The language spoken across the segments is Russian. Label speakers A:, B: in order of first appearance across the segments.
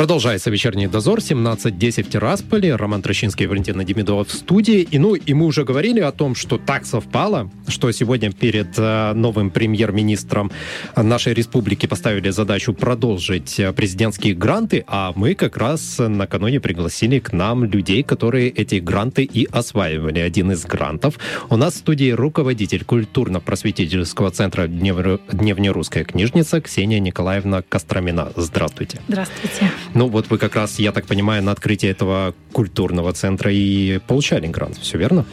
A: Продолжается вечерний дозор. 17.10 в Тирасполе. Роман Трощинский и Валентина Демидова в студии. И, ну, и мы уже говорили о том, что так совпало, что сегодня перед э, новым премьер-министром нашей республики поставили задачу продолжить э, президентские гранты, а мы как раз накануне пригласили к нам людей, которые эти гранты и осваивали. Один из грантов у нас в студии руководитель культурно-просветительского центра Дневнерусская книжница Ксения Николаевна Костромина. Здравствуйте.
B: Здравствуйте.
A: Ну вот вы как раз, я так понимаю, на открытие этого культурного центра и получали грант, все верно?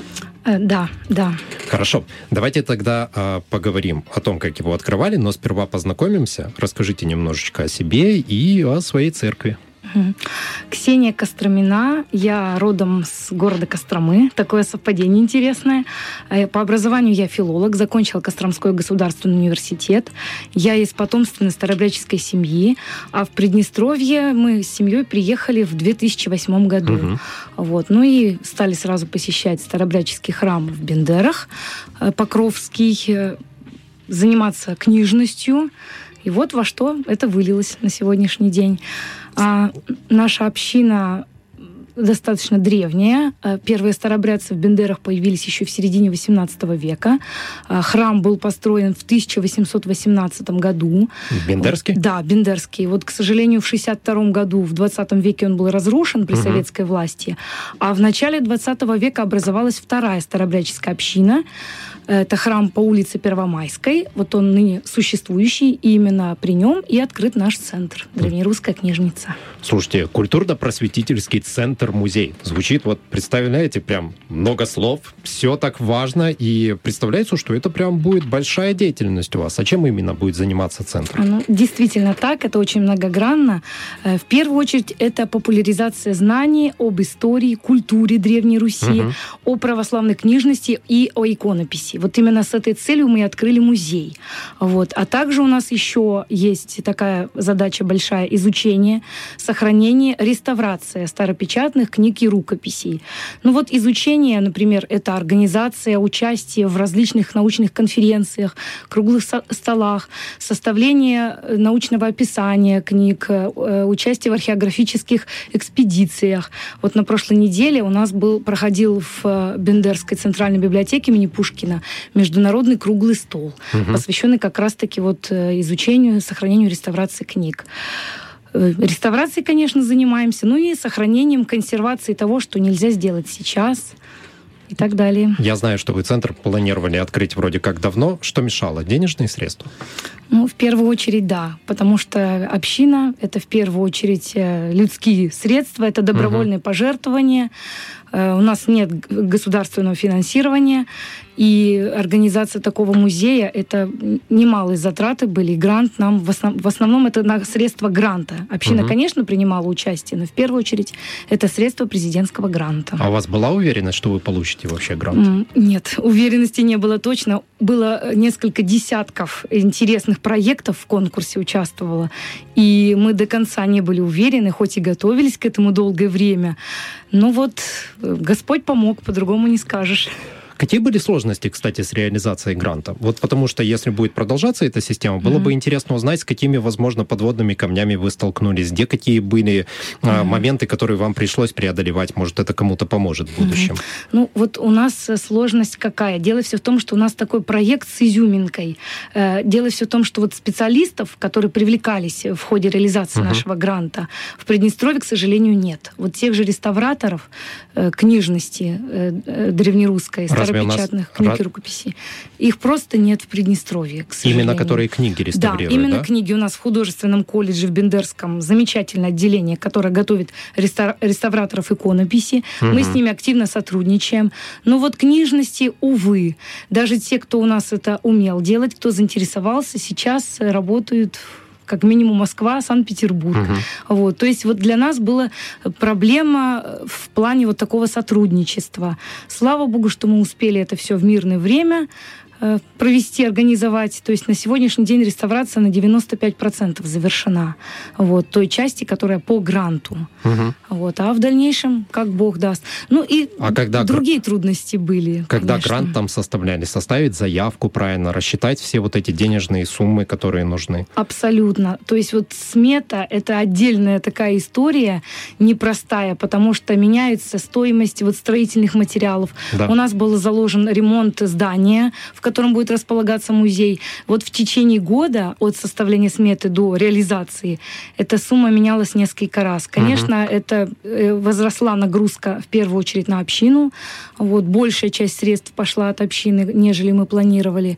B: Э, да, да.
A: Хорошо. Давайте тогда э, поговорим о том, как его открывали, но сперва познакомимся. Расскажите немножечко о себе и о своей церкви.
B: Ксения Костромина, я родом с города Костромы, такое совпадение интересное. Э, по образованию я филолог, закончила Костромской государственный университет. Я из потомственной старобряческой семьи, а в Приднестровье мы с семьей приехали в 2008 году. Угу. Вот. Ну и стали сразу посещать старобряческий храм в Бендерах, э, Покровский, э, заниматься книжностью. И вот во что это вылилось на сегодняшний день. А наша община достаточно древняя. Э, первые старобрядцы в Бендерах появились еще в середине XVIII века. Э, храм был построен в 1818 году.
A: Бендерский?
B: Да, Бендерский. Вот, к сожалению, в 62 году, в 20 веке он был разрушен при угу. советской власти. А в начале 20 века образовалась вторая старобрядческая община. Это храм по улице Первомайской. Вот он ныне существующий, и именно при нем и открыт наш центр, древнерусская книжница.
A: Слушайте, культурно-просветительский центр-музей. Звучит, вот, представляете, прям много слов, все так важно, и представляется, что это прям будет большая деятельность у вас. А чем именно будет заниматься центр?
B: Ну, действительно так, это очень многогранно. Э, в первую очередь, это популяризация знаний об истории, культуре Древней Руси, угу. о православной книжности и о иконописи. Вот именно с этой целью мы открыли музей. Вот. А также у нас еще есть такая задача большая – изучение, сохранение, реставрация старопечатных книг и рукописей. Ну вот изучение, например, это организация, участие в различных научных конференциях, круглых столах, составление э, научного описания книг, э, участие в археографических экспедициях. Вот на прошлой неделе у нас был, проходил в э, Бендерской центральной библиотеке имени Пушкина международный круглый стол, угу. посвященный как раз-таки вот э, изучению, сохранению, реставрации книг. Э, реставрацией, конечно, занимаемся, ну и сохранением, консервацией того, что нельзя сделать сейчас и так далее.
A: Я знаю, что вы центр планировали открыть вроде как давно. Что мешало? Денежные средства?
B: Ну, в первую очередь, да. Потому что община — это в первую очередь э, людские средства, это добровольные угу. пожертвования. У нас нет государственного финансирования. И организация такого музея — это немалые затраты были. Грант нам в, основ, в основном это на средства гранта. Община, угу. конечно, принимала участие, но в первую очередь это средства президентского гранта.
A: А у вас была уверенность, что вы получите вообще грант?
B: Нет, уверенности не было точно. Было несколько десятков интересных проектов в конкурсе участвовало. И мы до конца не были уверены, хоть и готовились к этому долгое время. Но вот э, Господь помог, по-другому не скажешь.
A: Какие были сложности, кстати, с реализацией гранта? Вот потому что если будет продолжаться эта система, было mm-hmm. бы интересно узнать, с какими, возможно, подводными камнями вы столкнулись, где какие были mm-hmm. моменты, которые вам пришлось преодолевать. Может, это кому-то поможет в будущем. Mm-hmm.
B: Ну, вот у нас э, сложность какая? Дело все в том, что у нас такой проект с изюминкой. Э, дело все в том, что вот специалистов, которые привлекались в ходе реализации mm-hmm. нашего гранта, в Приднестровье, к сожалению, нет. Вот тех же реставраторов э, книжности древнерусской, старопечатных нас... книг и рукописей. Их просто нет в Приднестровье, к сожалению.
A: Именно которые книги реставрируют,
B: Да, именно да? книги. У нас в художественном колледже в Бендерском замечательное отделение, которое готовит рестав... реставраторов иконописи. Угу. Мы с ними активно сотрудничаем. Но вот книжности, увы, даже те, кто у нас это умел делать, кто заинтересовался, сейчас работают как минимум Москва, Санкт-Петербург. Угу. Вот, то есть вот для нас была проблема в плане вот такого сотрудничества. Слава богу, что мы успели это все в мирное время э, провести, организовать. То есть на сегодняшний день реставрация на 95% завершена. Вот, той части, которая по гранту.
A: Мгм.
B: Вот, а в дальнейшем, как Бог даст. Ну и
A: А когда
B: другие трудности были.
A: Когда
B: конечно.
A: грант там составляли, составить заявку правильно, рассчитать все вот эти денежные суммы, которые нужны.
B: Абсолютно. То есть вот смета — это отдельная такая история, непростая, потому что меняется стоимость вот строительных материалов.
A: Да.
B: У нас был заложен ремонт здания, в котором будет располагаться музей. Вот в течение года от составления сметы до реализации эта сумма менялась несколько раз. Конечно, это э, возросла нагрузка в первую очередь на общину. Вот большая часть средств пошла от общины, нежели мы планировали.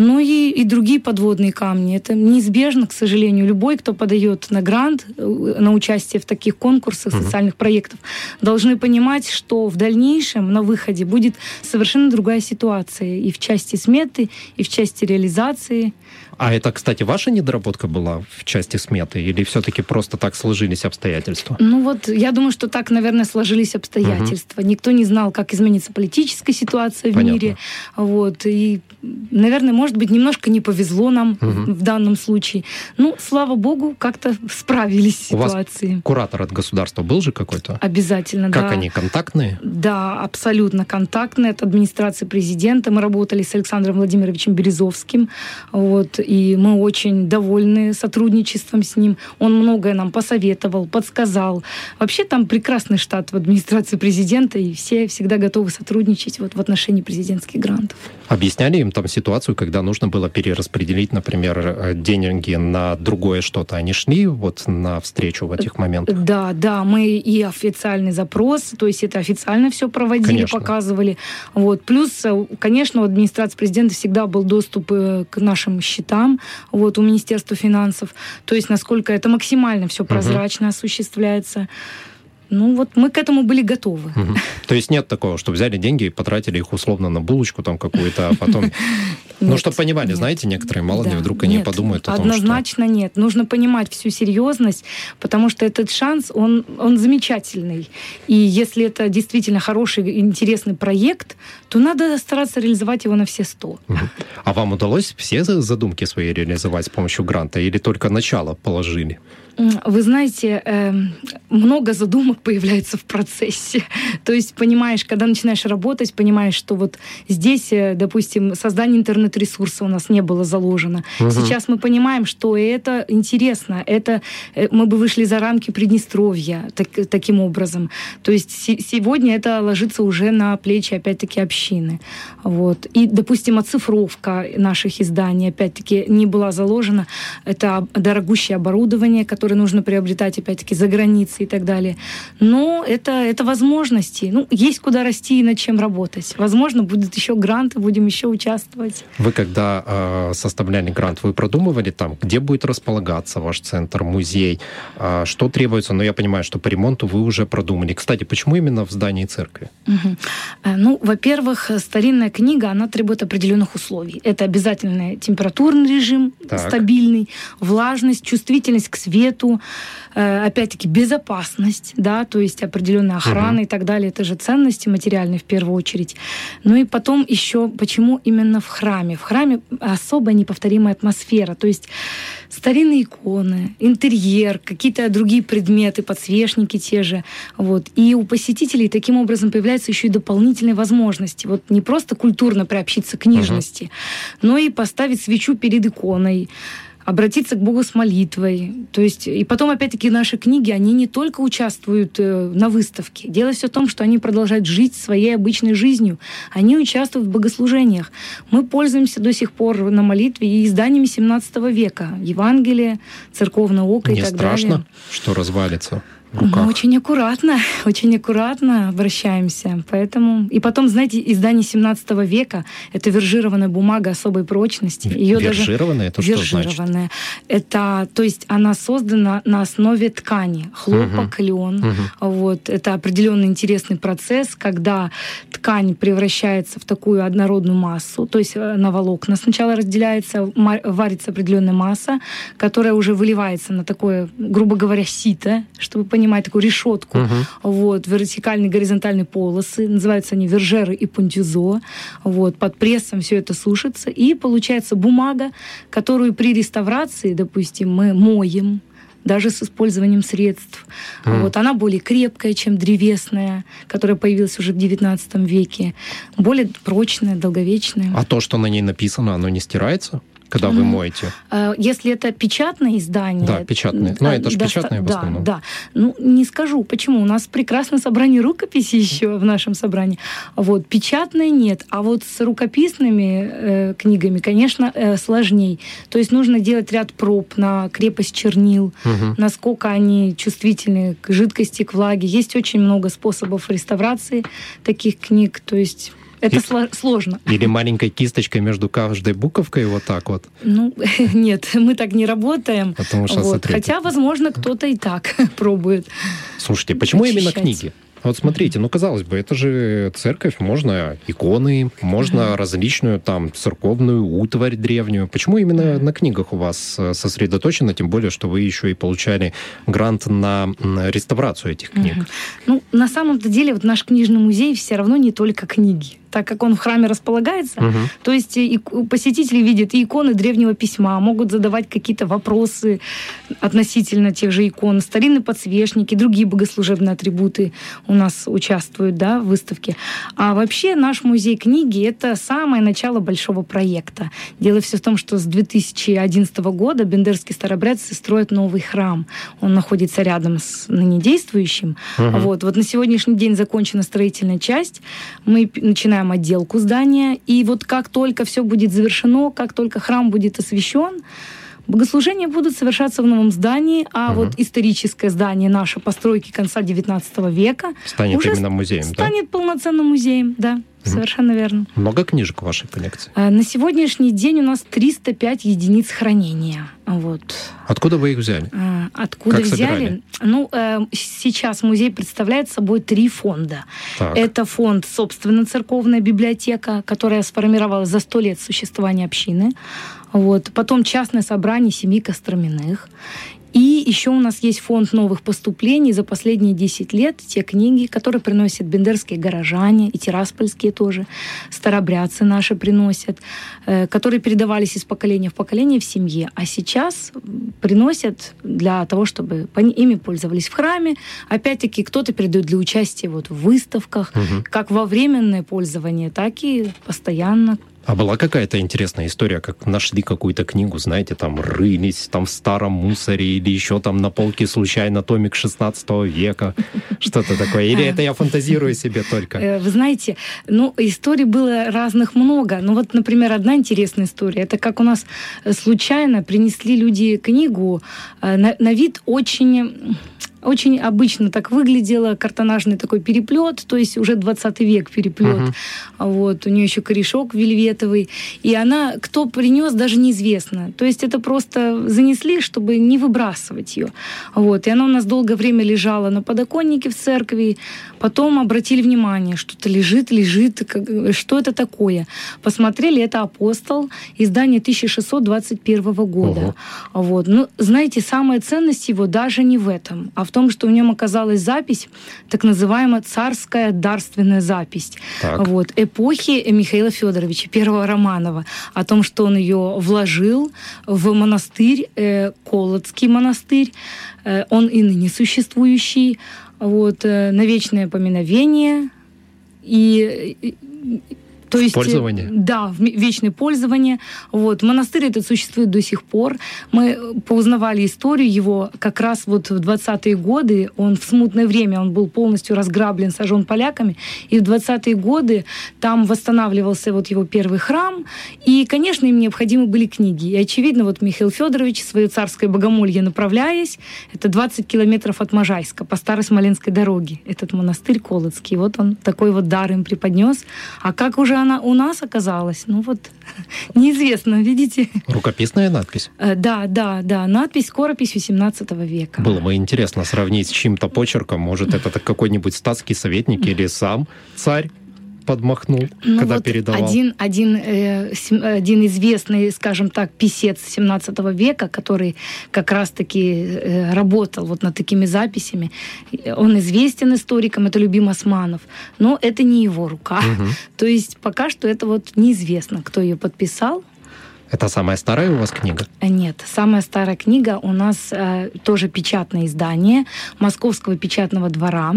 B: Ну и, и другие подводные камни. Это неизбежно, к сожалению. Любой, кто подает на грант, э, на участие в таких конкурсах,
A: Мгм.
B: социальных проектов, должны понимать, что в дальнейшем на выходе будет совершенно другая ситуация и в части сметы, и в части реализации.
A: А это, кстати, ваша недоработка была в части сметы? Или все-таки просто так сложились обстоятельства?
B: Ну вот, я думаю, что так, наверное, сложились обстоятельства. Никто не знал, как изменится политическая ситуация в
A: Понятно.
B: мире. Вот. И, наверное, может быть, немножко не повезло нам
A: Мгм.
B: в данном случае. Ну, слава богу, как-то справились с
A: У вас
B: ситуацией.
A: Куратор от государства был же какой-то?
B: Обязательно,
A: Как
B: да.
A: они, контактные?
B: Да, абсолютно контактные от администрации президента. Мы работали с Александром Владимировичем Березовским. Вот, и мы очень довольны сотрудничеством с ним. Он многое нам посоветовал, подсказал. Вообще там прекрасный штат в администрации президента, и все всегда готовы сотрудничать вот в отношении президентских грантов.
A: Объясняли им там ситуацию, когда нужно было перераспределить, например, э, деньги на другое что-то. Они шли вот на встречу в этих моментах?
B: Да, да, мы и официальный запрос, то есть это официально все проводили,
A: Конечно.
B: показывали. Вот. Плюс, э, конечно, у администрации президента всегда был доступ э, к нашим счетам, вот, у Министерства финансов. То есть насколько это максимально все прозрачно осуществляется. Ну вот мы к этому были готовы.
A: Мгм. То есть нет такого, что взяли деньги и потратили их условно на булочку там какую-то, а потом... Ну, чтобы понимали, знаете, некоторые, мало ли,
B: Да,
A: вдруг они подумают о том, что...
B: Однозначно нет. Нужно понимать всю серьезность, потому что этот шанс, он, он замечательный. И если это действительно хороший, интересный проект, то надо стараться реализовать его на все сто.
A: А вам удалось все за- задумки свои реализовать с помощью гранта или только начало положили?
B: Вы знаете, эм, много задумок появляется в процессе. То есть понимаешь, когда начинаешь работать, понимаешь, что вот здесь, э, допустим, создание интернет-ресурса у нас не было заложено.
A: Мгм.
B: Сейчас мы понимаем, что это интересно, это э, мы бы вышли за рамки Приднестровья так- таким образом. То есть се- сегодня это ложится уже на плечи, опять-таки, общины. Вот. И, допустим, оцифровка наших изданий, опять-таки, не была заложена. Это дорогущее оборудование, которое нужно приобретать, опять-таки, за границей и так далее. Но это, это возможности. Ну, есть куда расти и над чем работать. Возможно, будут еще гранты, будем еще участвовать.
A: Вы когда э, составляли грант, вы продумывали там, где будет располагаться ваш центр, музей, э, что требуется? Но я понимаю, что по ремонту вы уже продумали. Кстати, почему именно в здании церкви?
B: Э, Ну, во-первых, старинная книга, она требует определенных условий. Это обязательный температурный режим,
A: Так.
B: стабильный, влажность, чувствительность к свету, э, опять-таки безопасность, да, то есть определенная охрана
A: Мгм.
B: и так далее. Это же ценности материальные в первую очередь. Ну и потом еще, почему именно в храме? В храме особая неповторимая атмосфера, то есть старинные иконы, интерьер, какие-то другие предметы, подсвечники те же. Вот. И у посетителей таким образом появляются еще и дополнительные возможности. Вот не просто культурно приобщиться к книжности, но и поставить свечу перед иконой обратиться к Богу с молитвой. То есть, и потом, опять-таки, наши книги, они не только участвуют э, на выставке. Дело все в том, что они продолжают жить своей обычной жизнью. Они участвуют в богослужениях. Мы пользуемся до сих пор на молитве и изданиями 17 века. Евангелие, церковное око и так
A: страшно,
B: далее.
A: что развалится в
B: Мы
A: руках?
B: очень аккуратно, очень аккуратно обращаемся. Поэтому... И потом, знаете, издание 17 века — это вержированная бумага особой прочности. Ее даже
A: Вержированное, это что значит?
B: вержированная. Это, то есть она создана на основе ткани. Хлопок, лен.
A: Мгм.
B: Вот. Это определенный интересный процесс, когда ткань превращается в такую однородную массу, то есть э, на волокна сначала разделяется, варится определенная масса, которая уже выливается на такое, грубо говоря, сито, чтобы понимать, такую решетку. Вот, вертикальные, горизонтальные полосы. Называются они вержеры и пунтюзо. Вот, под прессом все это сушится. И получается бумага, которую при реставрации, допустим, мы моем, даже с использованием средств. Mm. Вот, она более крепкая, чем древесная, которая появилась уже в XIX веке. Более прочная, долговечная.
A: А то, что на ней написано, оно не стирается? Когда вы моете?
B: А, если это печатное издание...
A: Да, печатное. Ну, это же печатное в основном.
B: Да, да. Ну, не скажу, почему. У нас прекрасное собрание рукописи еще в нашем собрании. Вот, печатное нет. А вот с рукописными э, книгами, конечно, э, сложней. То есть нужно делать ряд проб на крепость чернил, угу. насколько они чувствительны к жидкости, к влаге. Есть очень много способов реставрации таких книг. То есть это и, сло- сложно.
A: Или маленькой кисточкой между каждой буковкой вот так вот?
B: Ну, нет, мы так не работаем. Потому что, вот. Хотя, возможно, кто-то и так пробует.
A: Слушайте, почему очищать. именно книги? Вот смотрите, ну казалось бы, это же церковь, можно иконы, можно mm-hmm. различную там церковную утварь древнюю. Почему именно mm-hmm. на книгах у вас э, сосредоточено, тем более, что вы еще и получали грант на реставрацию этих книг? Mm-hmm.
B: Ну, на самом-то деле, вот наш книжный музей все равно не только книги так как он в храме располагается. Угу. То есть и посетители видят и иконы древнего письма, могут задавать какие-то вопросы относительно тех же икон, старинные подсвечники, другие богослужебные атрибуты у нас участвуют да, в выставке. А вообще наш музей книги — это самое начало большого проекта. Дело все в том, что с 2011 года бендерские старобрядцы строят новый храм. Он находится рядом с ныне действующим. Угу. Вот. вот на сегодняшний день закончена строительная часть. Мы начинаем начинаем отделку здания. И вот как только все будет завершено, как только храм будет освящен, Богослужения будут совершаться в новом здании, а угу. вот историческое здание наше постройки конца XIX века
A: станет
B: уже
A: именно музеем,
B: станет
A: да?
B: полноценным музеем, да. Совершенно верно.
A: Много книжек в вашей коллекции?
B: А, на сегодняшний день у нас 305 единиц хранения. Вот.
A: Откуда вы их взяли?
B: А, откуда
A: как
B: взяли?
A: Собирали?
B: Ну, э, сейчас музей представляет собой три фонда. Так. Это фонд, собственно, церковная библиотека, которая сформировалась за сто лет существования общины. Вот. Потом частное собрание семьи Костроминых. И еще у нас есть фонд новых поступлений за последние 10 лет. Те книги, которые приносят бендерские горожане, и тираспольские тоже, старобрядцы наши приносят, э, которые передавались из поколения в поколение в семье. А сейчас приносят для того, чтобы ими пользовались в храме. Опять-таки, кто-то передает для участия вот в выставках, угу. как во временное пользование, так и постоянно
A: а была какая-то интересная история, как нашли какую-то книгу, знаете, там рылись там в старом мусоре или еще там на полке случайно томик 16 века, что-то такое? Или это я фантазирую себе только?
B: Э, вы знаете, ну, историй было разных много. Ну, вот, например, одна интересная история. Это как у нас случайно принесли люди книгу э, на, на вид очень очень обычно так выглядело, картонажный такой переплет, то есть уже 20 век переплет. Uh-huh. Вот, у нее еще корешок вельветовый. И она, кто принес, даже неизвестно. То есть это просто занесли, чтобы не выбрасывать ее. Вот, и она у нас долгое время лежала на подоконнике в церкви. Потом обратили внимание, что-то лежит, лежит, как, что это такое. Посмотрели, это апостол, издание 1621 года. Uh-huh. Вот. Ну, знаете, самая ценность его даже не в этом, а в том, что в нем оказалась запись, так называемая царская дарственная запись так. вот, эпохи Михаила Федоровича, первого Романова, о том, что он ее вложил в монастырь, э, Колодский монастырь, э, он и ныне существующий, вот, э, на вечное поминовение, и
A: то есть, пользование?
B: Да, вечное пользование. Вот. Монастырь этот существует до сих пор. Мы поузнавали историю его как раз вот в 20-е годы. Он в смутное время, он был полностью разграблен, сожжен поляками. И в 20-е годы там восстанавливался вот его первый храм. И, конечно, им необходимы были книги. И, очевидно, вот Михаил Федорович свое царское богомолье направляясь, это 20 километров от Можайска по Старой Смоленской дороге, этот монастырь Колодский. Вот он такой вот дар им преподнес. А как уже она у нас оказалась, ну вот неизвестно, видите.
A: Рукописная надпись?
B: Э, да, да, да, надпись, скоропись 18 века.
A: Было бы интересно сравнить с чьим-то почерком, может, это какой-нибудь статский советник или сам царь подмахнул,
B: Ну
A: когда
B: вот
A: передавал?
B: Один, один, э, один известный, скажем так, писец 17 века, который как раз-таки э, работал вот над такими записями, он известен историкам, это Любим Османов, но это не его рука. То есть пока что это вот неизвестно, кто ее подписал.
A: Это самая старая у вас книга?
B: Э, Нет, самая старая книга у нас э, тоже печатное издание Московского печатного двора.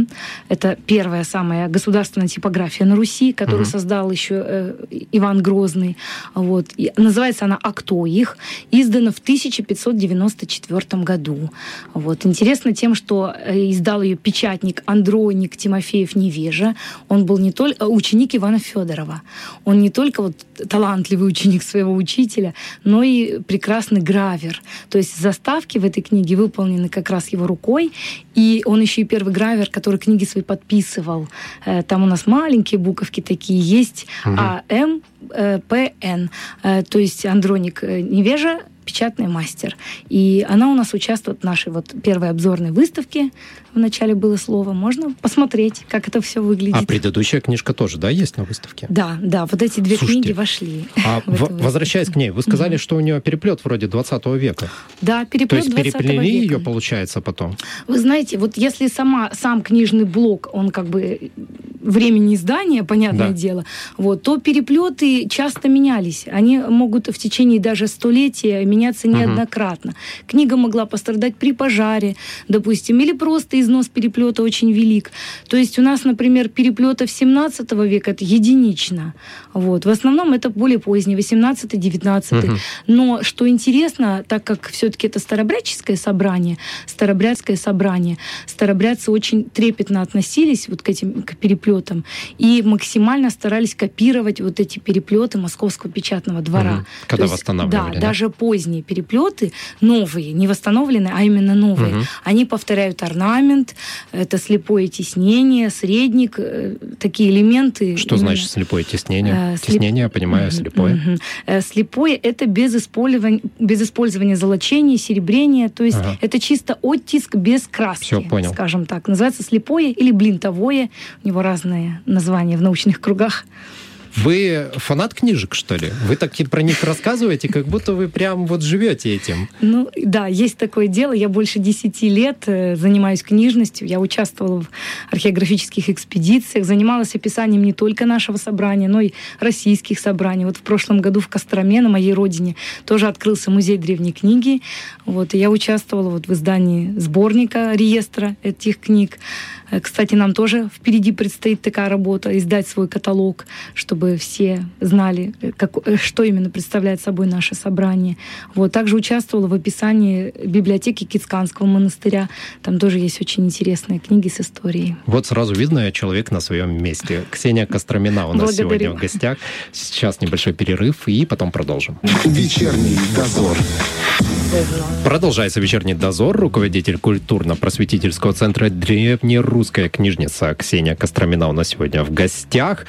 B: Это первая самая государственная типография на Руси, которую
A: Мгм.
B: создал еще э, Иван Грозный. Вот. И называется она «А кто их?». Издана в 1594 году. Вот. Интересно тем, что э, издал ее печатник Андроник Тимофеев Невежа. Он был не только ученик Ивана Федорова. Он не только вот талантливый ученик своего учителя, но и прекрасный гравер. То есть заставки в этой книге выполнены как раз его рукой, и он еще и первый гравер, который книги свои подписывал. Э, Там у нас маленькие буковки такие есть, А, М, э, П, Н. Э, То есть Андроник Невежа печатный мастер. И она у нас участвует в нашей вот первой обзорной выставке. В начале было слово. Можно посмотреть, как это все выглядит.
A: А предыдущая книжка тоже, да, есть на выставке?
B: Да, да, вот эти две
A: Слушайте,
B: книги вошли.
A: А
B: в
A: возвращаясь к ней, вы сказали,
B: Мгм.
A: что у нее переплет вроде 20 века.
B: Да,
A: То
B: переплет
A: есть
B: 20
A: переплели
B: века.
A: ее, получается, потом.
B: Вы знаете, вот если сама, сам книжный блок, он как бы времени издания, понятное
A: Да.
B: дело, вот, то переплеты часто менялись. Они могут в течение даже столетия меняться неоднократно. Книга могла пострадать при пожаре, допустим, или просто износ переплета очень велик. То есть у нас, например, переплетов 17 века это единично. Вот. В основном это более поздние, 18-19.
A: Мгм.
B: Но что интересно, так как все-таки это старобрядческое собрание, старобрядское собрание, старобрядцы очень трепетно относились вот к этим к переплетам и максимально старались копировать вот эти переплеты Московского печатного двора.
A: Мгм. Когда
B: То есть,
A: восстанавливали,
B: Да,
A: да?
B: даже поздние переплеты, новые, не восстановленные, а именно новые,
A: Мгм.
B: они повторяют орнамент, это слепое тиснение, средник, э, такие элементы.
A: Что
B: именно-
A: значит слепое теснение?
B: Э, слеп-
A: Теснение, я понимаю,
B: Мгм,
A: слепое.
B: Э, Слепое это без использования, без использования золочения, серебрения, то есть
A: Ага.
B: это чисто оттиск без краски,
A: Всё, понял.
B: скажем так. Называется слепое или блинтовое. У него разные названия в научных кругах.
A: Вы фанат книжек, что ли? Вы так про них рассказываете, как будто вы прям вот живете этим.
B: Ну, да, есть такое дело. Я больше 10 лет э, занимаюсь книжностью. Я участвовала в археографических экспедициях, занималась описанием не только нашего собрания, но и российских собраний. Вот в прошлом году в Костроме, на моей родине, тоже открылся музей древней книги. Вот, и я участвовала вот в издании сборника, реестра этих книг. Э, Кстати, нам тоже впереди предстоит такая работа, издать свой каталог, чтобы все знали, э, как, э, что именно представляет собой наше собрание. Вот. Также участвовала в описании библиотеки Кицканского монастыря. Там тоже есть очень интересные книги с историей.
A: Вот сразу видно, человек на своем месте. Ксения Костромина у нас
B: Благодарю.
A: сегодня в гостях. Сейчас небольшой перерыв, и потом продолжим.
C: Вечерний дозор.
A: Продолжается вечерний дозор. Руководитель культурно-просветительского центра «Древнерусская книжница» Ксения Костромина у нас сегодня в гостях.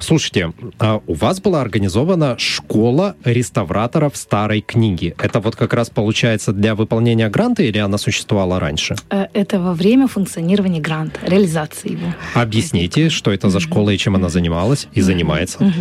A: Слушайте, а у вас была организована школа реставраторов старой книги. Это вот как раз получается для выполнения гранта или она существовала раньше?
B: Э, Это во время функционирования гранта, реализации его.
A: Объясните, что это за школа и чем она занималась и занимается.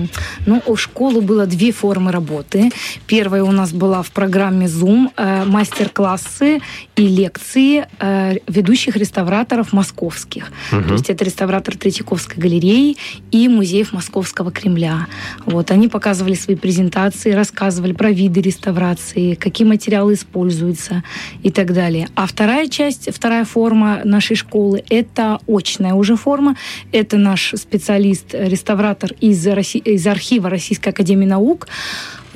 B: Ну, у школы было две формы работы. Первая у нас была в программе Zoom э, мастер-классы и лекции э, ведущих реставраторов московских.
A: Мгм.
B: То есть это реставратор Третьяковской галереи и музеев Московского Кремля. Вот, они показывали свои презентации, рассказывали про виды реставрации, какие материалы используются и так далее. А вторая часть, вторая форма нашей школы – это очная уже форма. Это наш специалист, реставратор из, Росси- из архива Российской Академии Наук,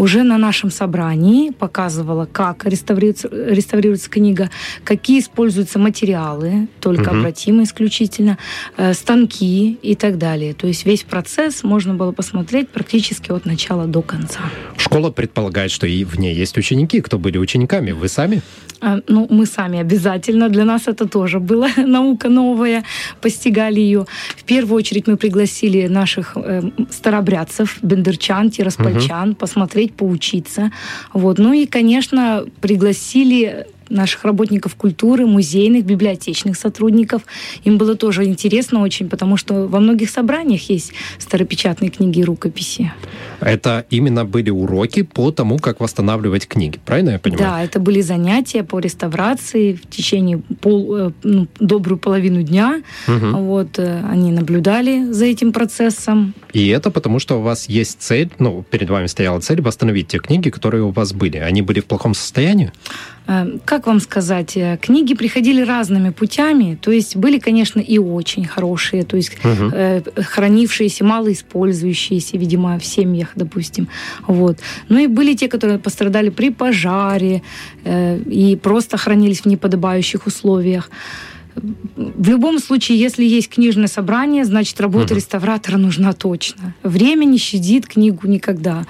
B: уже на нашем собрании показывала, как реставрируется, реставрируется книга, какие используются материалы, только
A: Мгм.
B: обратимые исключительно, э, станки и так далее. То есть весь процесс можно было посмотреть практически от начала до конца.
A: Школа предполагает, что и в ней есть ученики. Кто были учениками? Вы сами?
B: А, Ну, мы сами обязательно. Для нас это тоже была наука новая. Постигали ее. В первую очередь мы пригласили наших э, старобрядцев, бендерчан, тираспольчан, посмотреть, поучиться. Вот. Ну и, конечно, пригласили наших работников культуры, музейных, библиотечных сотрудников. Им было тоже интересно очень, потому что во многих собраниях есть старопечатные книги и рукописи.
A: Это именно были уроки по тому, как восстанавливать книги, правильно я понимаю?
B: Да, это были занятия по реставрации в течение пол, э, ну, добрую половину дня. Угу. Вот, э, они наблюдали за этим процессом.
A: И это потому, что у вас есть цель, ну, перед вами стояла цель восстановить те книги, которые у вас были. Они были в плохом состоянии?
B: Э, как вам сказать, э, книги приходили разными путями. То есть были, конечно, и очень хорошие, то есть угу. хранившиеся, малоиспользующиеся, видимо, в семьях, допустим. Вот. Ну и были те, которые пострадали при пожаре и просто хранились в неподобающих условиях. В любом случае, если есть книжное собрание, значит, работа угу. реставратора нужна точно. Время не щадит книгу никогда.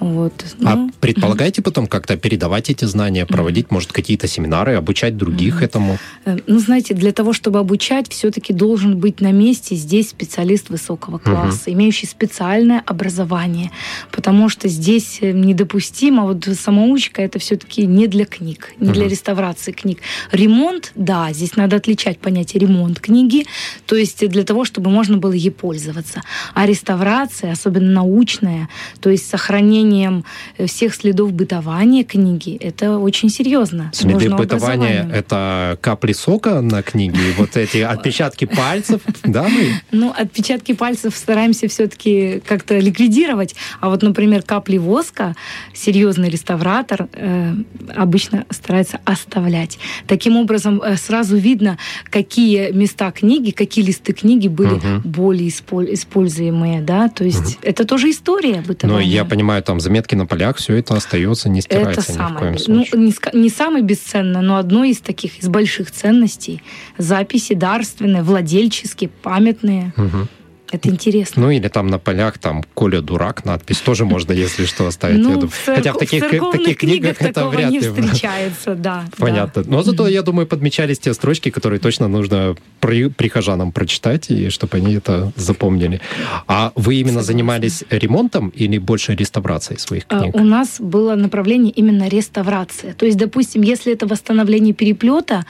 B: Вот.
A: А ну, предполагаете потом как-то передавать эти знания, проводить, может, какие-то семинары, обучать других этому?
B: Э, ну, знаете, для того, чтобы обучать, все-таки должен быть на месте здесь специалист высокого класса, угу. имеющий специальное образование, потому что здесь э, недопустимо, вот самоучка это все-таки не для книг, не угу. для реставрации книг. Ремонт, да, здесь надо отличать понятие ремонт книги, то есть для того, чтобы можно было ей пользоваться. А реставрация, особенно научная, то есть сохранение сохранением э, всех следов бытования книги. Это очень серьезно.
A: Следы Нужно бытования — это капли сока на книге, вот эти отпечатки пальцев, да, мы?
B: Ну, отпечатки пальцев стараемся все-таки как-то ликвидировать. А вот, например, капли воска серьезный реставратор э, обычно старается оставлять. Таким образом, э, сразу видно, какие места книги, какие листы книги были угу. более используемые, да, то есть угу. это тоже история бытования.
A: Ну, я понимаю, там заметки на полях, все это остается, не стирается это
B: самое,
A: ни в коем
B: случае. Ну, не, не самое бесценное, но одно из таких, из больших ценностей. Записи дарственные, владельческие, памятные. Угу. Это интересно.
A: Ну или там на полях там Коля дурак надпись тоже можно, если что, оставить.
B: Ну, в Хотя в таких, в таких книгах это вряд ли. встречается, да.
A: Понятно. Но зато, я думаю, подмечались те строчки, которые точно нужно прихожанам прочитать, и чтобы они это запомнили. А вы именно занимались ремонтом или больше реставрацией своих а, книг?
B: У нас было направление именно реставрация. То есть, допустим, если это восстановление переплета,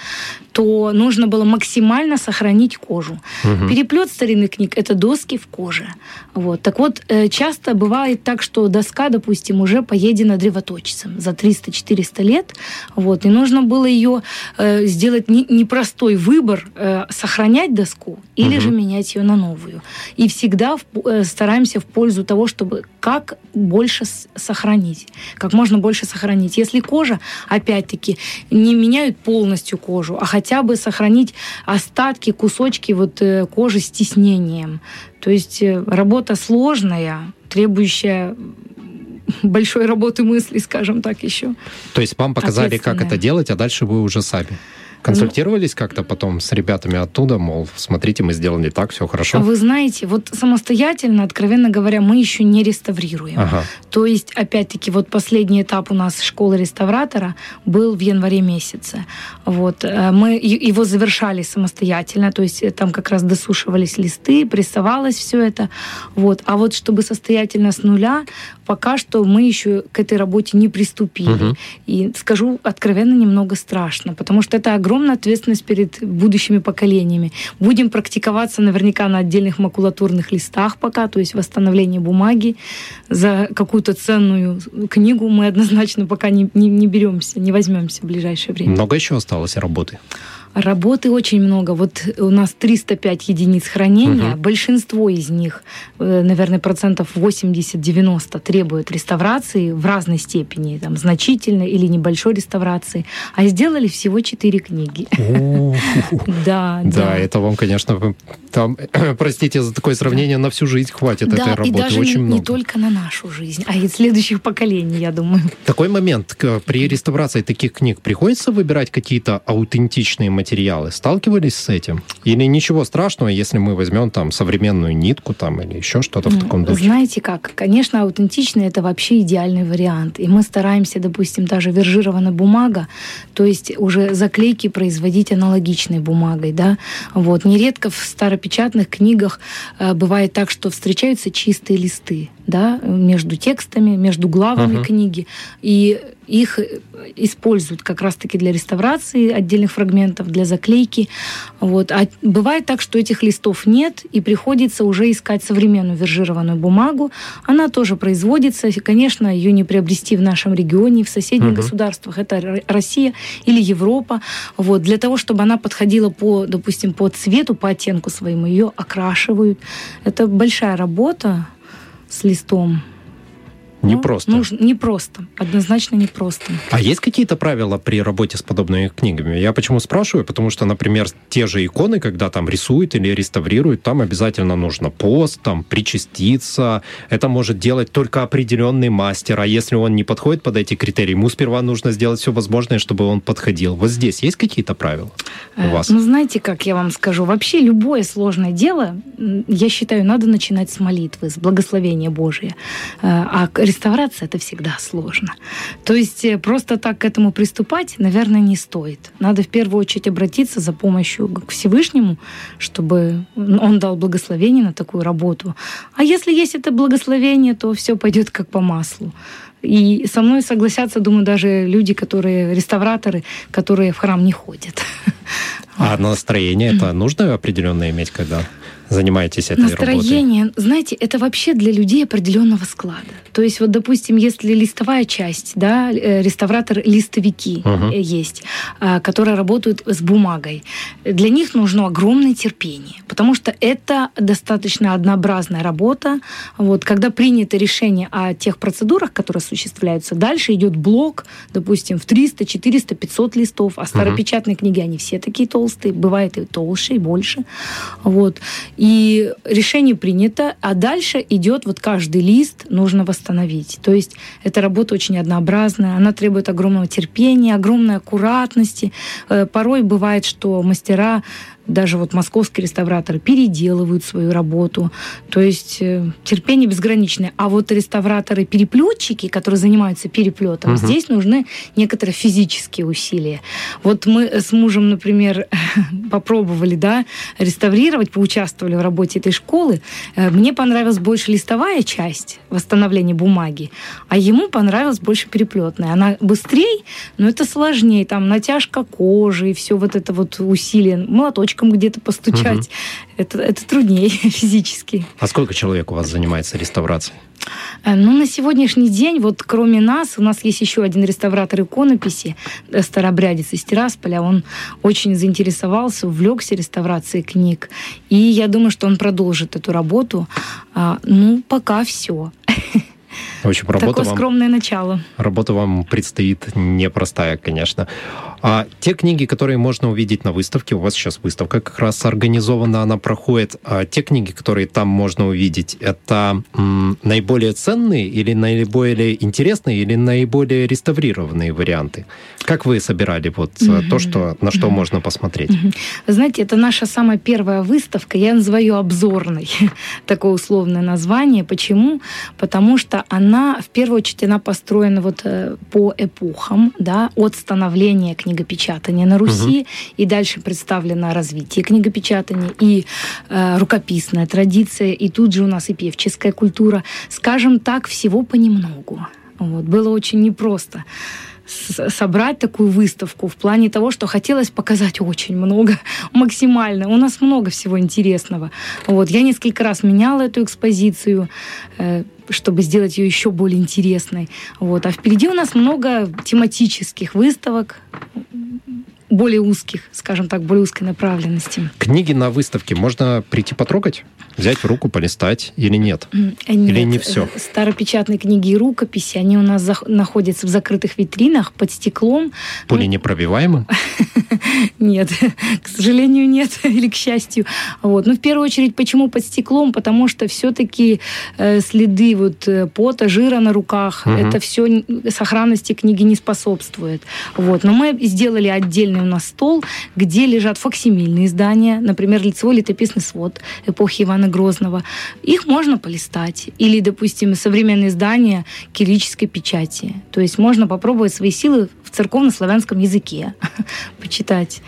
B: то нужно было максимально сохранить кожу. Угу. Переплет старинных книг это доски в коже. Вот. Так вот, э, часто бывает так, что доска, допустим, уже поедена древоточцем за 300-400 лет. Вот. И нужно было ее э, сделать непростой выбор, э, сохранять доску или угу. же менять ее на новую. И всегда стараемся в пользу того, чтобы как больше сохранить, как можно больше сохранить. Если кожа, опять-таки, не меняют полностью кожу, а хотя бы сохранить остатки, кусочки вот кожи с тиснением. То есть э, работа сложная, требующая большой работы мысли, скажем так, еще.
A: То есть вам показали, как это делать, а дальше вы уже сами? Консультировались как-то потом с ребятами оттуда, мол, смотрите, мы сделали так, все хорошо?
B: Вы знаете, вот самостоятельно, откровенно говоря, мы еще не реставрируем. Ага. То есть, опять-таки, вот последний этап у нас школы реставратора был в январе месяце. Вот. Э, мы его завершали самостоятельно, то есть э, там как раз досушивались листы, прессовалось все это. Вот. А вот чтобы состоятельно с нуля, пока что мы еще к этой работе не приступили. Угу. И скажу откровенно, немного страшно, потому что это огромная ответственность перед будущими поколениями. Будем практиковаться наверняка на отдельных макулатурных листах пока, то есть восстановление бумаги. За какую-то ценную книгу мы однозначно пока не, не, не беремся, не возьмемся в ближайшее время.
A: Много еще осталось работы?
B: Работы очень много. Вот у нас 305 единиц хранения. Угу. Большинство из них, э, наверное, процентов 80-90 требуют реставрации в разной степени, там, значительной или небольшой реставрации. А сделали всего 4 книги.
A: Да, да. это вам, конечно, там, простите за такое сравнение, на всю жизнь хватит этой работы.
B: и даже не только на нашу жизнь, а и следующих поколений, я думаю.
A: Такой момент. При реставрации таких книг приходится выбирать какие-то аутентичные материалы. Сталкивались с этим? Или ничего страшного, если мы возьмем там современную нитку там или еще что-то в таком духе?
B: Знаете как? Конечно, аутентичный это вообще идеальный вариант. И мы стараемся, допустим, даже вержированная бумага, то есть уже заклейки производить аналогичной бумагой, да. Вот. Нередко в старопечатных книгах э, бывает так, что встречаются чистые листы. Да, между текстами, между главами uh-huh. книги. И их используют как раз-таки для реставрации отдельных фрагментов, для заклейки. Вот. А бывает так, что этих листов нет, и приходится уже искать современную вержированную бумагу. Она тоже производится. И, конечно, ее не приобрести в нашем регионе, в соседних uh-huh. государствах. Это Россия или Европа. Вот. Для того, чтобы она подходила по, допустим, по цвету, по оттенку своему, ее окрашивают. Это большая работа с листом.
A: Не ну, просто.
B: Нужно, не просто. Однозначно не просто.
A: А есть какие-то правила при работе с подобными книгами? Я почему спрашиваю? Потому что, например, те же иконы, когда там рисуют или реставрируют, там обязательно нужно пост, там причаститься. Это может делать только определенный мастер. А если он не подходит под эти критерии, ему сперва нужно сделать все возможное, чтобы он подходил. Вот здесь есть какие-то правила у вас?
B: Ну, знаете, как я вам скажу? Вообще любое сложное дело, я считаю, надо начинать с молитвы, с благословения Божия. Э, а реставрация это всегда сложно. То есть э, просто так к этому приступать, наверное, не стоит. Надо в первую очередь обратиться за помощью к Всевышнему, чтобы он дал благословение на такую работу. А если есть это благословение, то все пойдет как по маслу. И со мной согласятся, думаю, даже люди, которые реставраторы, которые в храм не ходят.
A: А настроение это нужно определенно иметь, когда занимаетесь этой
B: Настроение,
A: работой?
B: знаете, это вообще для людей определенного склада. То есть вот, допустим, если листовая часть, да, э, реставратор-листовики uh-huh. есть, а, которые работают с бумагой, для них нужно огромное терпение, потому что это достаточно однообразная работа. Вот, когда принято решение о тех процедурах, которые осуществляются, дальше идет блок, допустим, в 300, 400, 500 листов, а старопечатные uh-huh. книги, они все такие толстые, бывает и толще, и больше. Вот. И решение принято, а дальше идет вот каждый лист нужно восстановить. То есть эта работа очень однообразная, она требует огромного терпения, огромной аккуратности. Э, порой бывает, что мастера даже вот московские реставраторы переделывают свою работу. То есть э, терпение безграничное. А вот реставраторы-переплетчики, которые занимаются переплетом, угу. здесь нужны некоторые физические усилия. Вот мы с мужем, например, попробовали да, реставрировать, поучаствовали в работе этой школы. Э, мне понравилась больше листовая часть восстановления бумаги, а ему понравилась больше переплетная. Она быстрее, но это сложнее. Там натяжка кожи и все вот это вот усилие. Молоточек молоточком где-то постучать. Угу. Это, это труднее физически.
A: А сколько человек у вас занимается реставрацией?
B: Э, ну, на сегодняшний день, вот кроме нас, у нас есть еще один реставратор иконописи, э, старобрядец из Тирасполя. Он очень заинтересовался, увлекся реставрацией книг. И я думаю, что он продолжит эту работу. А, ну, пока все.
A: В общем, работа
B: Такое
A: вам,
B: скромное начало.
A: Работа вам предстоит непростая, конечно. А те книги, которые можно увидеть на выставке, у вас сейчас выставка как раз организована, она проходит. А те книги, которые там можно увидеть, это м, наиболее ценные или наиболее интересные или наиболее реставрированные варианты? Как вы собирали вот mm то, что, на что mm можно посмотреть? mm
B: знаете, это наша самая первая выставка, я называю обзорной, такое условное название. Почему? Потому что она, в первую очередь, она построена вот э, по эпохам, да, от становления книгопечатания на Руси, угу. и дальше представлено развитие книгопечатания и э, рукописная традиция, и тут же у нас и певческая культура. Скажем так, всего понемногу. Вот. Было очень непросто собрать такую выставку в плане того, что хотелось показать очень много, максимально. У нас много всего интересного. Вот. Я несколько раз меняла эту экспозицию, э, чтобы сделать ее еще более интересной. Вот. А впереди у нас много тематических выставок, более узких, скажем так, более узкой направленности.
A: Книги на выставке можно прийти потрогать? Взять в руку, полистать или нет?
B: нет
A: или не все?
B: Старопечатные книги и рукописи, они у нас находятся в закрытых витринах под стеклом.
A: Пули ну, непробиваемы?
B: Нет, к сожалению, нет, или к счастью. Вот. Но ну, в первую очередь, почему под стеклом? Потому что все-таки э, следы вот э, пота, жира на руках, угу. это все сохранности книги не способствует. Вот. Но мы сделали отдельный у нас стол, где лежат факсимильные издания, например, лицевой летописный свод эпохи Ивана Грозного. Их можно полистать. Или, допустим, современные издания кириллической печати. То есть можно попробовать свои силы в церковно-славянском языке почитать. читать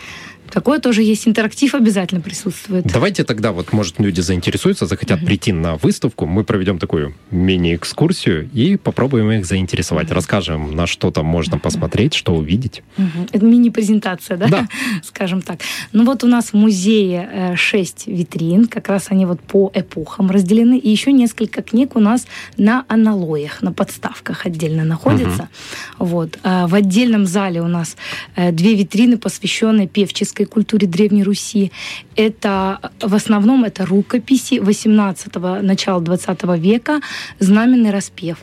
B: Такое тоже есть. Интерактив обязательно присутствует.
A: Давайте тогда, вот, может, люди заинтересуются, захотят mm-hmm. прийти на выставку, мы проведем такую мини-экскурсию и попробуем их заинтересовать. Mm-hmm. Расскажем, на что там можно mm-hmm. посмотреть, что увидеть.
B: Mm-hmm. Это мини-презентация, да?
A: Да.
B: Скажем так. Ну вот у нас в музее 6 э, витрин, как раз они вот по эпохам разделены, и еще несколько книг у нас на аналоях, на подставках отдельно находятся. Mm-hmm. Вот. А в отдельном зале у нас э, две витрины, посвященные певческой культуре Древней Руси. Это в основном это рукописи 18-го, начала 20 века, знаменный распев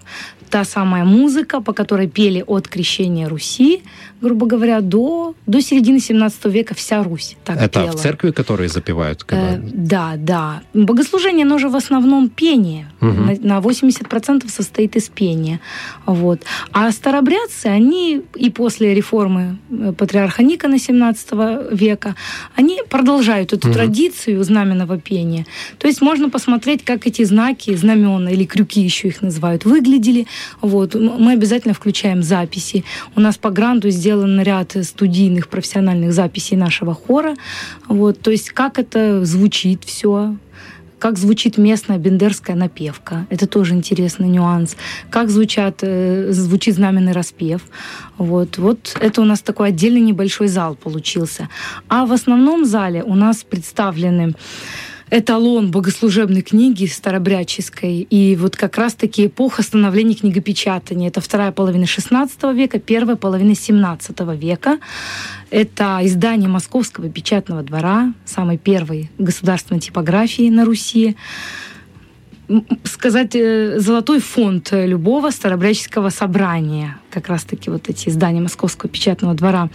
B: та самая музыка, по которой пели от крещения Руси, грубо говоря, до, до середины 17 века вся Русь так
A: Это
B: пела.
A: в церкви, которые запевают? Когда...
B: Э, да, да. Богослужение, оно же в основном пение. Угу. На, на 80% состоит из пения. Вот. А старобрядцы, они и после реформы э, патриарха Никона 17 века, они продолжают эту угу. традицию знаменного пения. То есть можно посмотреть, как эти знаки, знамена или крюки еще их называют, выглядели, вот. Мы обязательно включаем записи. У нас по гранту сделан ряд студийных профессиональных записей нашего хора. Вот. То есть как это звучит все, как звучит местная бендерская напевка. Это тоже интересный нюанс. Как звучат, э, звучит знаменный распев. Вот. вот это у нас такой отдельный небольшой зал получился. А в основном зале у нас представлены эталон богослужебной книги старобряческой. И вот как раз-таки эпоха становления книгопечатания. Это вторая половина XVI века, первая половина XVII века. Это издание Московского печатного двора, самой первой государственной типографии на Руси сказать, э, золотой фонд любого старобряческого собрания как раз-таки вот эти издания Московского печатного двора.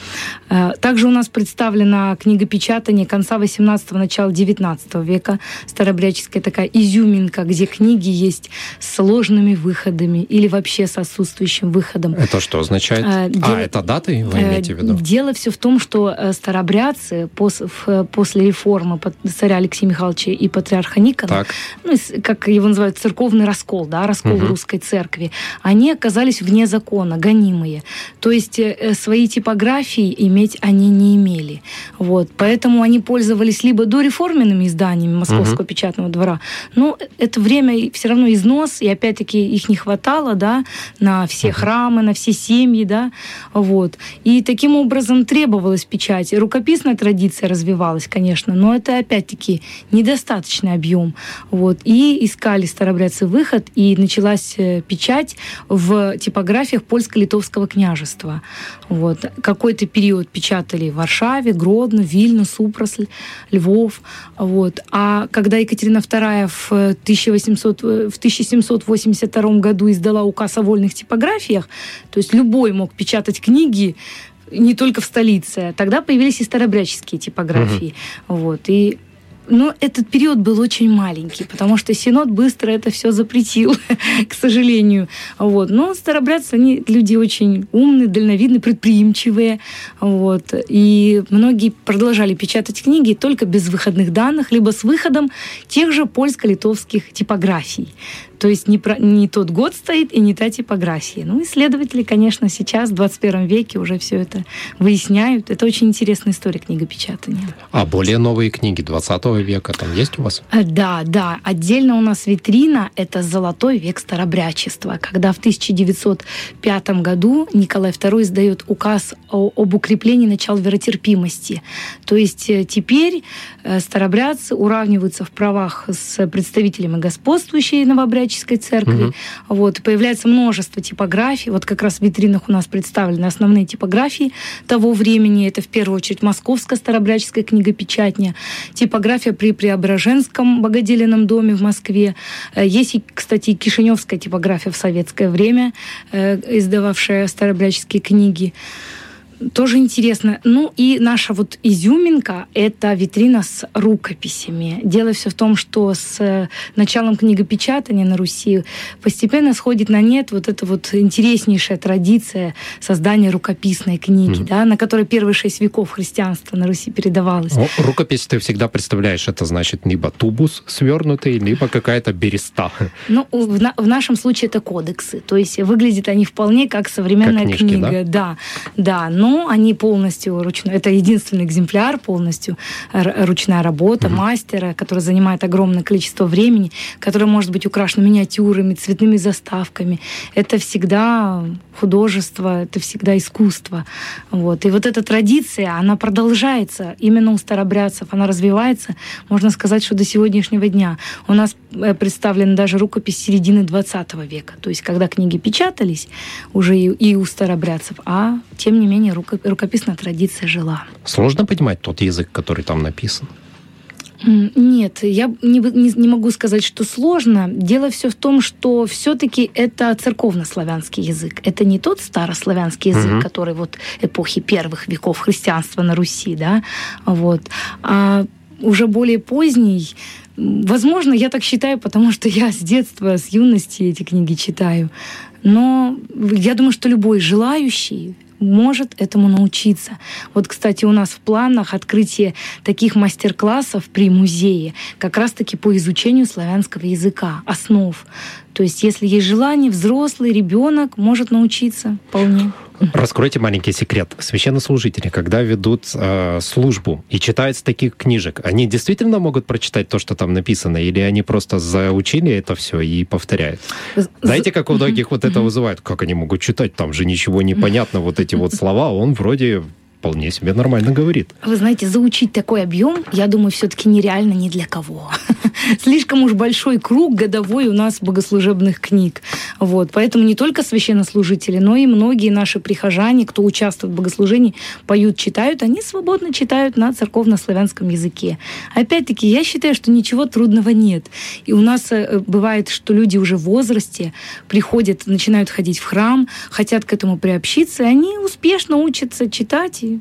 B: Э, также у нас представлена книга печатания конца 18-го, начала 19 века, старобряческая такая изюминка, где книги есть с сложными выходами или вообще с отсутствующим выходом.
A: Это что означает? А, дело, а это даты вы э, имеете в виду?
B: Дело все в том, что старобрядцы после реформы царя Алексея Михайловича и патриарха Никона, так. ну, как его называют, церковный раскол, да, раскол угу. русской церкви, они оказались вне закона, гонимые. То есть э, свои типографии иметь они не имели. Вот. Поэтому они пользовались либо дореформенными изданиями Московского угу. печатного двора, но это время все равно износ, и опять-таки их не хватало да, на все угу. храмы, на все семьи. Да, вот. И таким образом требовалась печать. Рукописная традиция развивалась, конечно, но это опять-таки недостаточный объем. Вот. И искали старобрядцы выход, и началась э, печать в типографиях польской Литовского княжества. Вот. Какой-то период печатали в Варшаве, Гродно, Вильну, Супросль, Львов. Вот. А когда Екатерина II в, 1800, в 1782 году издала указ о вольных типографиях, то есть любой мог печатать книги, не только в столице. Тогда появились и старобряческие типографии. Угу. Вот. И но этот период был очень маленький, потому что Синод быстро это все запретил, к сожалению. Вот. Но старобрядцы, они люди очень умные, дальновидные, предприимчивые. Вот. И многие продолжали печатать книги только без выходных данных, либо с выходом тех же польско-литовских типографий. То есть не, про, не тот год стоит и не та типография. Ну, исследователи, конечно, сейчас, в 21 веке, уже все это выясняют. Это очень интересная история книгопечатания.
A: А более новые книги 20 века там есть у вас?
B: Э, да, да. Отдельно у нас витрина – это «Золотой век старобрячества», когда в 1905 году Николай II издает указ об укреплении начала веротерпимости. То есть э, теперь э, старобрядцы уравниваются в правах с представителями господствующей новобрядчества, католической церкви. Угу. Вот, появляется множество типографий. Вот как раз в витринах у нас представлены основные типографии того времени. Это в первую очередь Московская старобряческая книгопечатня, типография при Преображенском богоделенном доме в Москве. Э, есть, кстати, и Кишиневская типография в советское время, э, издававшая старобряческие книги тоже интересно. Ну и наша вот изюминка — это витрина с рукописями. Дело все в том, что с э, началом книгопечатания на Руси постепенно сходит на нет вот эта вот интереснейшая традиция создания рукописной книги, mm. да, на которой первые шесть веков христианства на Руси передавалось.
A: О, рукопись ты всегда представляешь, это значит либо тубус свернутый, либо какая-то береста.
B: Ну, в, на, в нашем случае это кодексы. То есть выглядят они вполне как современная как книжки, книга. Да, да. да. Но но они полностью ручной. Это единственный экземпляр, полностью ручная работа mm-hmm. мастера, который занимает огромное количество времени, который может быть украшен миниатюрами, цветными заставками. Это всегда художество, это всегда искусство. Вот. И вот эта традиция, она продолжается именно у старобрядцев, она развивается, можно сказать, что до сегодняшнего дня. У нас э, представлена даже рукопись середины 20 века, то есть когда книги печатались уже и, и у старобрядцев, а тем не менее рукописная традиция жила.
A: Сложно понимать тот язык, который там написан?
B: Нет, я не, не, не могу сказать, что сложно. Дело все в том, что все-таки это церковно-славянский язык. Это не тот старославянский язык, угу. который вот эпохи первых веков христианства на Руси, да, вот, а уже более поздний. Возможно, я так считаю, потому что я с детства, с юности эти книги читаю. Но я думаю, что любой желающий может этому научиться. Вот, кстати, у нас в планах открытие таких мастер-классов при музее, как раз-таки по изучению славянского языка, основ. То есть, если есть желание, взрослый ребенок может научиться вполне.
A: Раскройте маленький секрет. Священнослужители, когда ведут э, службу и читают с таких книжек, они действительно могут прочитать то, что там написано, или они просто заучили это все и повторяют? Знаете, как у многих вот это вызывает? Как они могут читать? Там же ничего не понятно, вот эти вот слова, он вроде вполне себе нормально говорит.
B: Вы знаете, заучить такой объем, я думаю, все-таки нереально ни для кого. Слишком уж большой круг годовой у нас богослужебных книг. Вот. Поэтому не только священнослужители, но и многие наши прихожане, кто участвует в богослужении, поют, читают, они свободно читают на церковно-славянском языке. Опять-таки, я считаю, что ничего трудного нет. И у нас э, бывает, что люди уже в возрасте приходят, начинают ходить в храм, хотят к этому приобщиться, и они успешно учатся читать и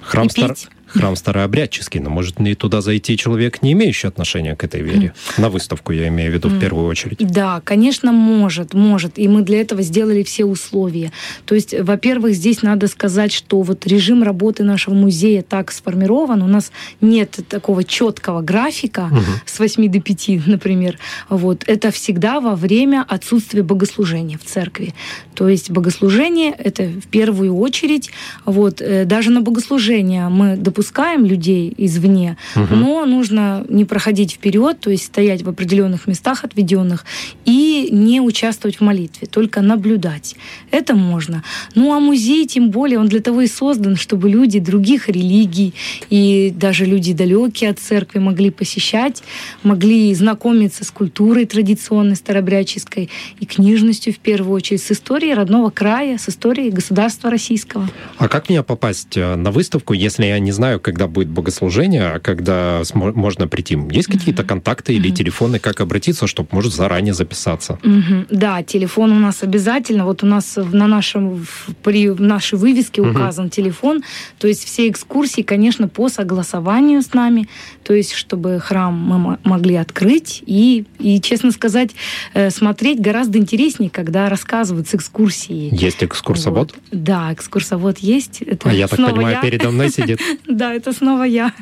A: Храм, стар... Храм старообрядческий, но может ли туда зайти человек, не имеющий отношения к этой вере? На выставку я имею в виду в первую очередь.
B: Да, конечно, может, может. И мы для этого сделали все условия. То есть, во-первых, здесь надо сказать, что вот режим работы нашего музея так сформирован. У нас нет такого четкого графика угу. с 8 до 5, например. Вот. Это всегда во время отсутствия богослужения в церкви. То есть богослужение — это в первую очередь. Вот. Э, даже на богослужение мы допускаем людей извне, угу. но нужно не проходить вперед, то есть стоять в определенных местах отведенных и не участвовать в молитве, только наблюдать. Это можно. Ну а музей, тем более, он для того и создан, чтобы люди других религий и даже люди далекие от церкви могли посещать, могли знакомиться с культурой традиционной старобряческой и книжностью в первую очередь, с историей родного края, с историей государства российского.
A: А как мне попасть э, на выставку, если я не знаю, знаю, когда будет богослужение, а когда можно прийти. Есть mm-hmm. какие-то контакты или mm-hmm. телефоны, как обратиться, чтобы, может, заранее записаться?
B: Mm-hmm. Да, телефон у нас обязательно. Вот у нас на нашем, при нашей вывеске указан телефон. То есть все экскурсии, конечно, по согласованию с нами. То есть, чтобы храм мы могли открыть. И, и честно сказать, э, смотреть гораздо интереснее, когда рассказывают с экскурсии.
A: Есть экскурсовод? Вот.
B: Да, экскурсовод есть.
A: Это а я так понимаю, я. передо мной сидит.
B: Да, это снова я.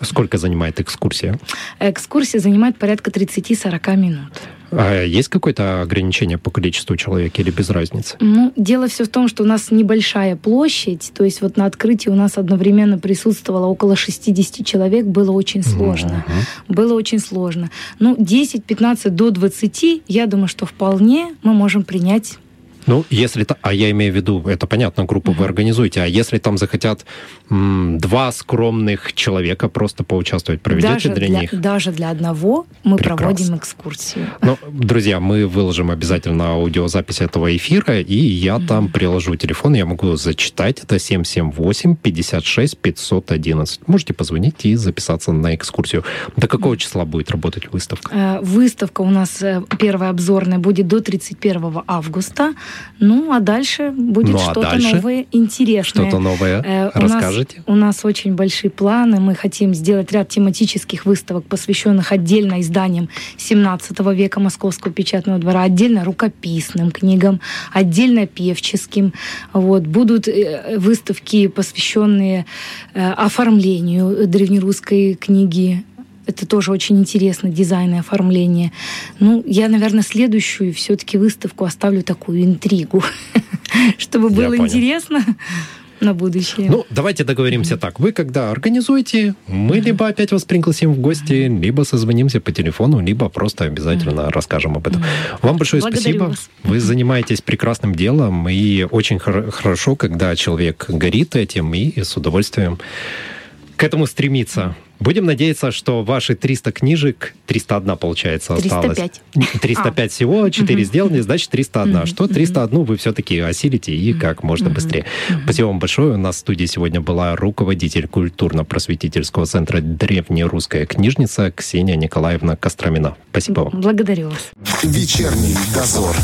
A: Сколько занимает экскурсия?
B: Экскурсия занимает порядка 30-40 минут.
A: А есть какое-то ограничение по количеству человек или без разницы?
B: Ну, дело все в том, что у нас небольшая площадь, то есть вот на открытии у нас одновременно присутствовало около 60 человек, было очень сложно. Uh-huh. Было очень сложно. Ну, 10-15 до 20, я думаю, что вполне мы можем принять
A: ну, если... А я имею в виду, это понятно, группу вы организуете, а если там захотят м, два скромных человека просто поучаствовать, проведете даже для, для них?
B: Даже для одного мы Прекрасно. проводим экскурсию.
A: Ну, друзья, мы выложим обязательно аудиозапись этого эфира, и я uh-huh. там приложу телефон, я могу зачитать. Это 778-56-511. Можете позвонить и записаться на экскурсию. До какого числа будет работать выставка?
B: Э, выставка у нас э, первая обзорная будет до 31 августа. Ну, а дальше будет ну, а что-то новое, интересное.
A: Что-то новое. Э, Расскажите.
B: У нас, у нас очень большие планы. Мы хотим сделать ряд тематических выставок, посвященных отдельно изданиям 17 века Московского печатного двора, отдельно рукописным книгам, отдельно певческим. Вот. Будут э, выставки, посвященные э, оформлению древнерусской книги это тоже очень интересно, дизайн и оформление. Ну, я, наверное, следующую все-таки выставку оставлю такую интригу, чтобы было интересно. на будущее.
A: Ну, давайте договоримся так. Вы когда организуете, мы либо опять вас пригласим в гости, либо созвонимся по телефону, либо просто обязательно расскажем об этом. Вам большое
B: Благодарю
A: спасибо.
B: вас.
A: Вы занимаетесь прекрасным делом, и очень хор- хорошо, когда человек горит этим и с удовольствием к этому стремится. Будем надеяться, что ваши 300 книжек, 301 получается осталось.
B: 305.
A: 305 всего, 4 сделаны, значит 301. Что 301 вы все-таки осилите и как можно быстрее. Спасибо вам большое. У нас в студии сегодня была руководитель культурно-просветительского центра «Древнерусская книжница» Ксения Николаевна Костромина. Спасибо вам.
B: Благодарю вас.
C: Вечерний дозор.